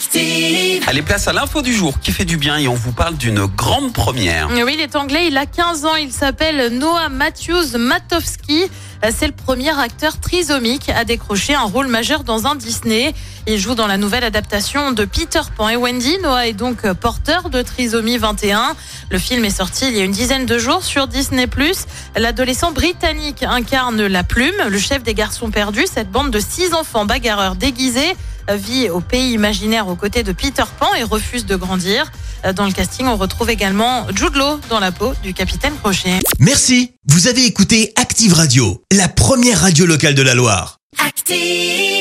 Active. Allez, place à l'info du jour qui fait du bien et on vous parle d'une grande première. Oui, il est anglais, il a 15 ans, il s'appelle Noah Matthews Matowski. C'est le premier acteur trisomique à décrocher un rôle majeur dans un Disney. Il joue dans la nouvelle adaptation de Peter Pan et Wendy. Noah est donc porteur de trisomie 21. Le film est sorti il y a une dizaine de jours sur Disney+. L'adolescent britannique incarne la plume, le chef des garçons perdus. Cette bande de six enfants bagarreurs déguisés vit au pays imaginaire aux côtés de Peter Pan et refuse de grandir. Dans le casting, on retrouve également Jude Law dans la peau du capitaine Crochet. Merci, vous avez écouté Active Radio, la première radio locale de la Loire. Active.